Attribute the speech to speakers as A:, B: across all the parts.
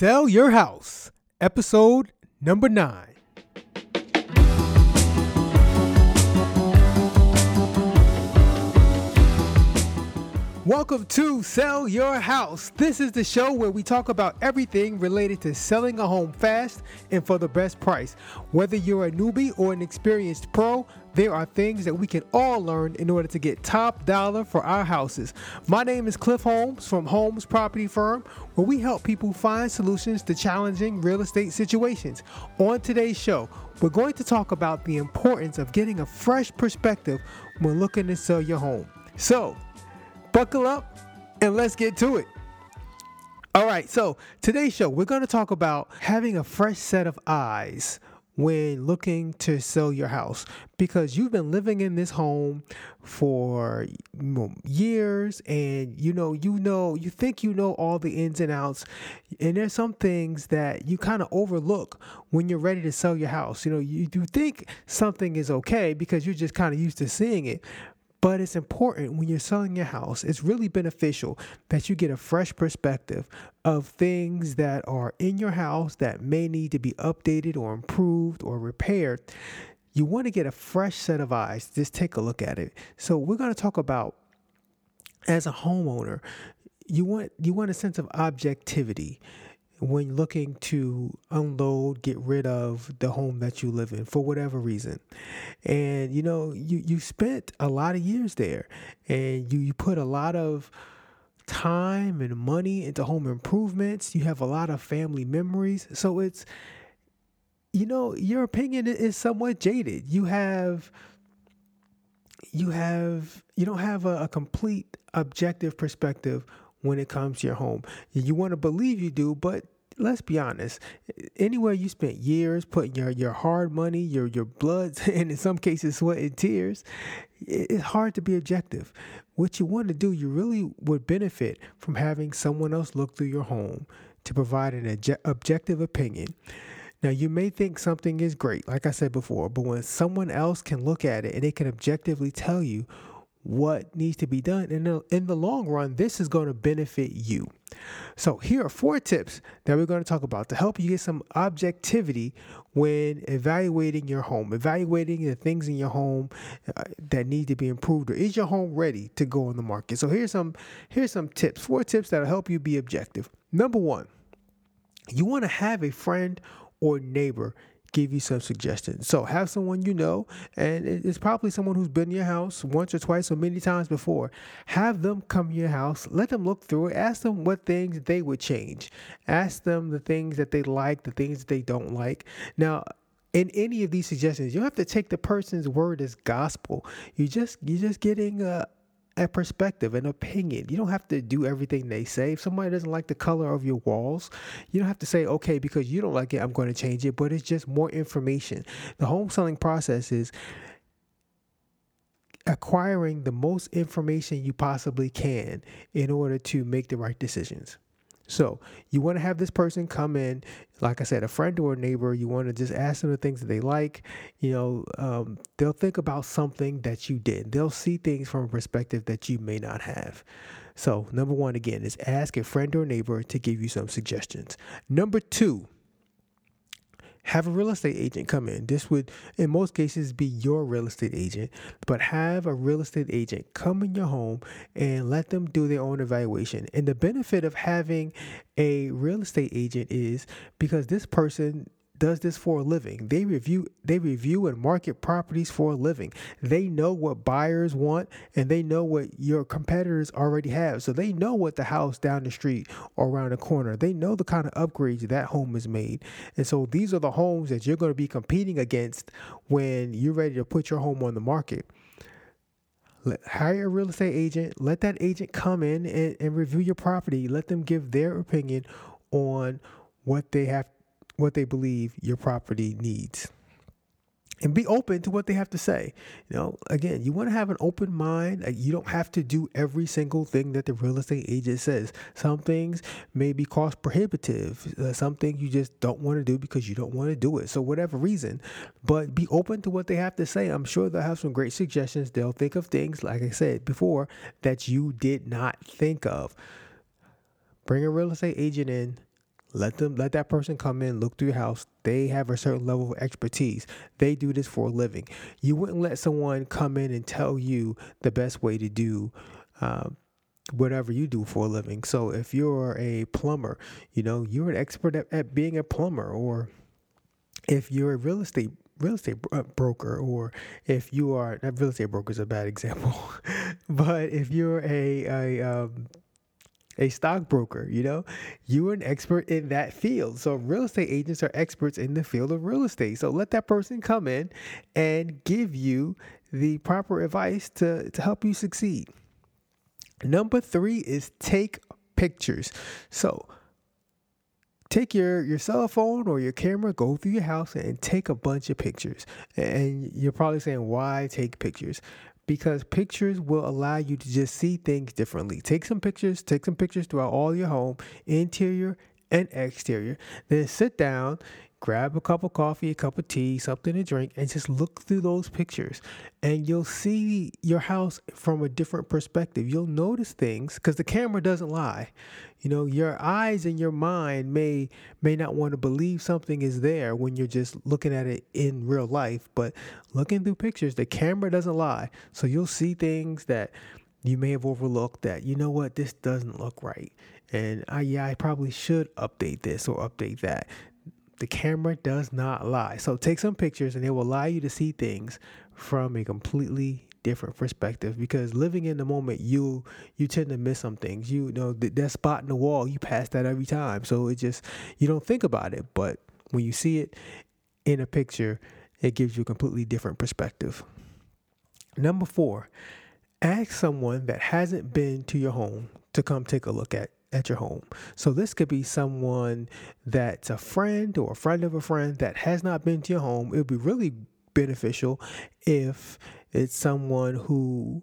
A: Sell Your House, episode number nine. Welcome to Sell Your House. This is the show where we talk about everything related to selling a home fast and for the best price. Whether you're a newbie or an experienced pro, there are things that we can all learn in order to get top dollar for our houses. My name is Cliff Holmes from Holmes Property Firm, where we help people find solutions to challenging real estate situations. On today's show, we're going to talk about the importance of getting a fresh perspective when looking to sell your home. So, buckle up and let's get to it. All right, so today's show, we're going to talk about having a fresh set of eyes when looking to sell your house because you've been living in this home for years and you know you know you think you know all the ins and outs and there's some things that you kind of overlook when you're ready to sell your house you know you do think something is okay because you're just kind of used to seeing it but it's important when you're selling your house, it's really beneficial that you get a fresh perspective of things that are in your house that may need to be updated or improved or repaired. You want to get a fresh set of eyes. Just take a look at it. So, we're going to talk about as a homeowner, you want you want a sense of objectivity when looking to unload, get rid of the home that you live in for whatever reason. And you know, you you spent a lot of years there and you you put a lot of time and money into home improvements. You have a lot of family memories. So it's you know, your opinion is somewhat jaded. You have you have you don't have a, a complete objective perspective when it comes to your home. You want to believe you do, but let's be honest. Anywhere you spent years putting your, your hard money, your your blood, and in some cases sweat and tears, it's hard to be objective. What you want to do, you really would benefit from having someone else look through your home to provide an obje- objective opinion. Now, you may think something is great, like I said before, but when someone else can look at it and they can objectively tell you what needs to be done. And in, in the long run, this is going to benefit you. So, here are four tips that we're going to talk about to help you get some objectivity when evaluating your home, evaluating the things in your home uh, that need to be improved, or is your home ready to go on the market? So, here's some here's some tips, four tips that'll help you be objective. Number one, you want to have a friend or neighbor give you some suggestions. So have someone you know, and it's probably someone who's been in your house once or twice or many times before. Have them come to your house, let them look through it, ask them what things they would change, ask them the things that they like, the things that they don't like. Now, in any of these suggestions, you have to take the person's word as gospel. You just you're just getting a, a perspective, an opinion. You don't have to do everything they say. If somebody doesn't like the color of your walls, you don't have to say, okay, because you don't like it, I'm going to change it. But it's just more information. The home selling process is acquiring the most information you possibly can in order to make the right decisions. So you want to have this person come in, like I said, a friend or a neighbor. You want to just ask them the things that they like. You know, um, they'll think about something that you did. They'll see things from a perspective that you may not have. So number one, again, is ask a friend or neighbor to give you some suggestions. Number two have a real estate agent come in. This would, in most cases, be your real estate agent, but have a real estate agent come in your home and let them do their own evaluation. And the benefit of having a real estate agent is because this person does this for a living. They review they review and market properties for a living. They know what buyers want and they know what your competitors already have. So they know what the house down the street or around the corner. They know the kind of upgrades that home is made. And so these are the homes that you're going to be competing against when you're ready to put your home on the market. Let, hire a real estate agent. Let that agent come in and, and review your property. Let them give their opinion on what they have what they believe your property needs and be open to what they have to say. You know, again, you want to have an open mind. You don't have to do every single thing that the real estate agent says. Some things may be cost prohibitive. Uh, some things you just don't want to do because you don't want to do it. So whatever reason, but be open to what they have to say. I'm sure they'll have some great suggestions. They'll think of things, like I said before, that you did not think of. Bring a real estate agent in Let them let that person come in, look through your house. They have a certain level of expertise. They do this for a living. You wouldn't let someone come in and tell you the best way to do uh, whatever you do for a living. So if you're a plumber, you know you're an expert at, at being a plumber, or if you're a real estate real estate uh, broker or if you are not real estate broker is a bad example but if you're a, a um, a stockbroker, you know, you're an expert in that field. So real estate agents are experts in the field of real estate. So let that person come in and give you the proper advice to, to help you succeed. Number three is take pictures. So take your, your cell phone or your camera, go through your house and take a bunch of pictures. And you're probably saying, why take pictures? Because pictures will allow you to just see things differently. Take some pictures, take some pictures throughout all your home, interior and exterior. Then sit down, grab a cup of coffee, a cup of tea, something to drink, and just look through those pictures. And you'll see your house from a different perspective. You'll notice things because the camera doesn't lie. You know, your eyes and your mind may may not want to believe something is there when you're just looking at it in real life, but looking through pictures, the camera doesn't lie. So you'll see things that you may have overlooked that you know what this doesn't look right and I, yeah i probably should update this or update that the camera does not lie. So take some pictures and it will allow you to see things from a completely different perspective because living in the moment you you tend to miss some things. You know that, that spot in the wall you pass that every time. So it just you don't think about it but when you see it in a picture it gives you a completely different perspective. Number four ask someone that hasn't been to your home to come take a look at at your home. So this could be someone that's a friend or a friend of a friend that has not been to your home. It would be really beneficial if it's someone who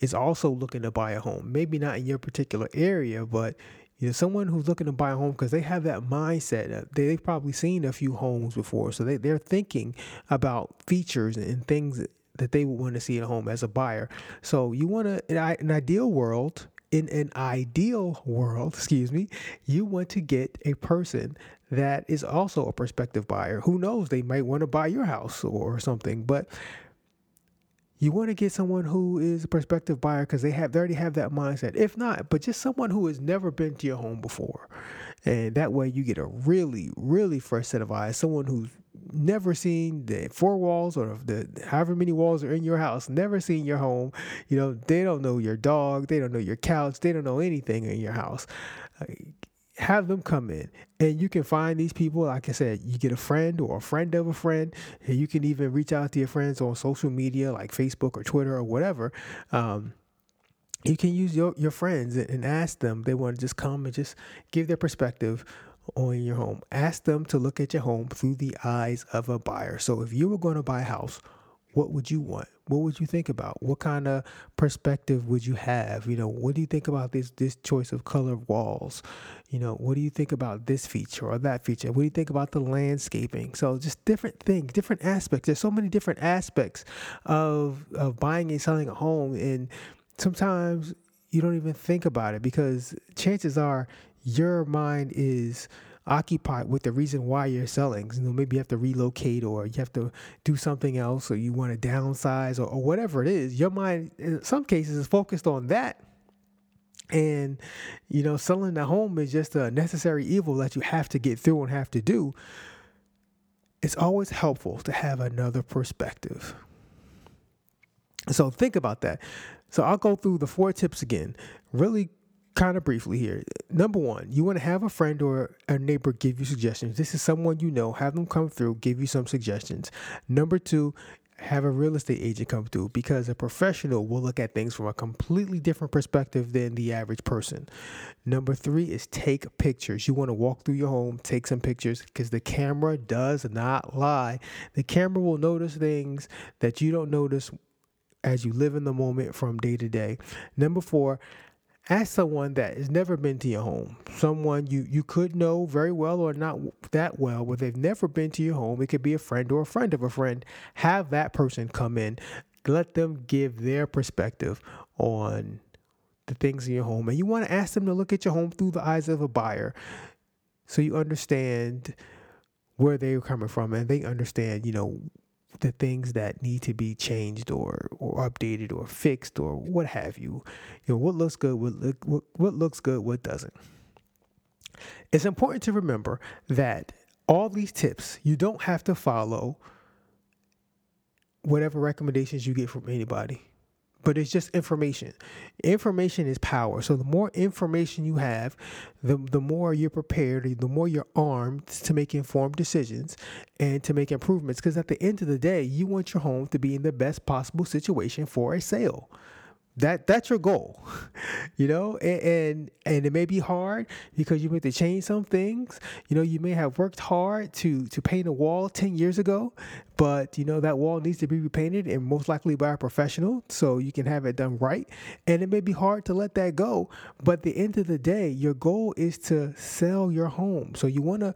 A: is also looking to buy a home. Maybe not in your particular area, but you know, someone who's looking to buy a home because they have that mindset. They've probably seen a few homes before, so they, they're thinking about features and things that they would want to see in a home as a buyer. So you want to, in an ideal world, in an ideal world, excuse me, you want to get a person that is also a prospective buyer. Who knows? They might want to buy your house or something, but you want to get someone who is a prospective buyer because they have they already have that mindset. If not, but just someone who has never been to your home before, and that way you get a really, really fresh set of eyes. Someone who's never seen the four walls or the however many walls are in your house, never seen your home. You know, they don't know your dog, they don't know your couch, they don't know anything in your house. Have them come in, and you can find these people. Like I said, you get a friend or a friend of a friend, you can even reach out to your friends on social media like Facebook or Twitter or whatever. Um, you can use your, your friends and ask them they want to just come and just give their perspective on your home. Ask them to look at your home through the eyes of a buyer. So if you were going to buy a house, what would you want? What would you think about? What kind of perspective would you have? You know, what do you think about this this choice of color walls? You know, what do you think about this feature or that feature? What do you think about the landscaping? So just different things, different aspects. There's so many different aspects of of buying and selling a home and sometimes you don't even think about it because chances are your mind is occupied with the reason why you're selling. You know, maybe you have to relocate or you have to do something else or you want to downsize or, or whatever it is. Your mind, in some cases, is focused on that. And, you know, selling the home is just a necessary evil that you have to get through and have to do. It's always helpful to have another perspective. So think about that. So I'll go through the four tips again, really kind of briefly here. Number one, you want to have a friend or a neighbor give you suggestions. This is someone you know, have them come through, give you some suggestions. Number two, have a real estate agent come through because a professional will look at things from a completely different perspective than the average person. Number three is take pictures. You want to walk through your home, take some pictures because the camera does not lie. The camera will notice things that you don't notice as you live in the moment from day to day. Number four, ask someone that has never been to your home, someone you, you could know very well or not that well, but they've never been to your home. It could be a friend or a friend of a friend. Have that person come in, let them give their perspective on the things in your home. And you want to ask them to look at your home through the eyes of a buyer. so you understand where they're coming from and they understand, you know, the things that need to be changed or or updated or fixed or what have you. You know, what looks good, what look, what, what looks good, what doesn't. It's important to remember that all these tips you don't have to follow whatever recommendations you get from anybody but it's just information. Information is power. So the more information you have, the the more you're prepared, the more you're armed to make informed decisions and to make improvements. Because at the end of the day, you want your home to be in the best possible situation for a sale that that's your goal you know? And, and, and it may be hard because you may have to change some things. You know you may have worked hard to to paint a wall 10 years ago but you know that wall needs to be repainted and most likely by a professional so you can have it done right. And it may be hard to let that go but at the end of the day your goal is to sell your home. So you want to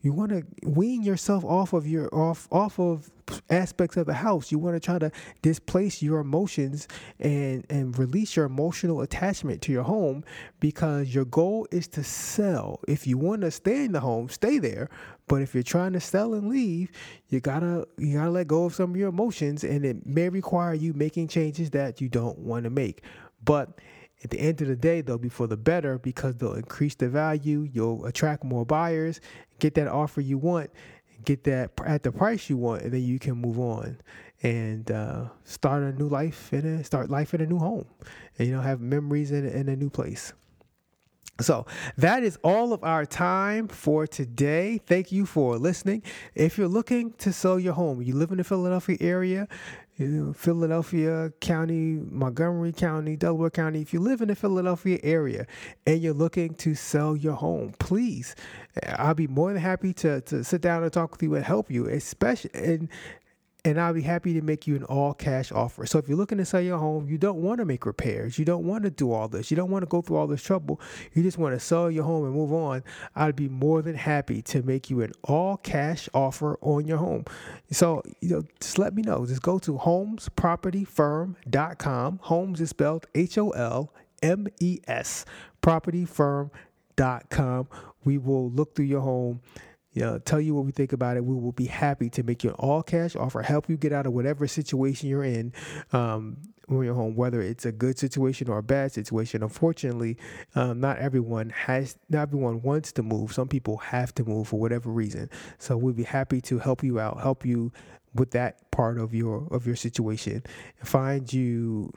A: you want to wean yourself off of your off off of aspects of the house. You want to try to displace your emotions and and release your emotional attachment to your home because your goal is to sell. If you want to stay in the home, stay there. But if you're trying to sell and leave, you gotta you gotta let go of some of your emotions, and it may require you making changes that you don't want to make. But at the end of the day, they'll be for the better because they'll increase the value. You'll attract more buyers, get that offer you want, get that at the price you want, and then you can move on and uh, start a new life and start life in a new home, and you know have memories in, in a new place. So that is all of our time for today. Thank you for listening. If you're looking to sell your home, you live in the Philadelphia area, Philadelphia County, Montgomery County, Delaware County. If you live in the Philadelphia area and you're looking to sell your home, please, I'll be more than happy to, to sit down and talk with you and help you, especially and and I'll be happy to make you an all cash offer. So if you're looking to sell your home, you don't want to make repairs, you don't want to do all this, you don't want to go through all this trouble, you just want to sell your home and move on, I'd be more than happy to make you an all cash offer on your home. So, you know, just let me know. Just go to holmespropertyfirm.com. Holmes is spelled H O L M E S, propertyfirm.com. We will look through your home you know, tell you what we think about it. We will be happy to make you an all cash offer, help you get out of whatever situation you're in um, when you're home, whether it's a good situation or a bad situation. Unfortunately, um, not everyone has, not everyone wants to move. Some people have to move for whatever reason. So we'd be happy to help you out, help you with that part of your of your situation, find you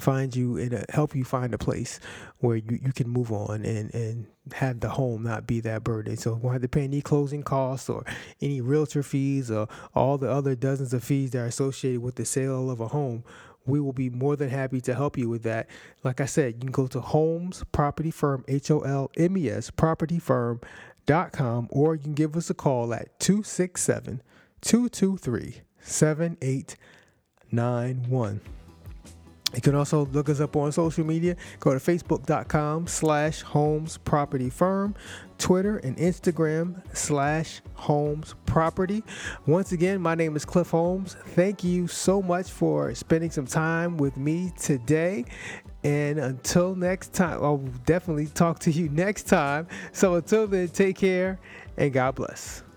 A: find you and uh, help you find a place where you, you can move on and, and have the home not be that burden. So won't have to pay any closing costs or any realtor fees or all the other dozens of fees that are associated with the sale of a home. We will be more than happy to help you with that. Like I said, you can go to Holmes Property Firm, H O L M E S, propertyfirm.com, or you can give us a call at 267 223 7891. You can also look us up on social media. Go to facebook.com slash Holmes Property Firm, Twitter and Instagram slash Holmes Property. Once again, my name is Cliff Holmes. Thank you so much for spending some time with me today. And until next time, I'll definitely talk to you next time. So until then, take care and God bless.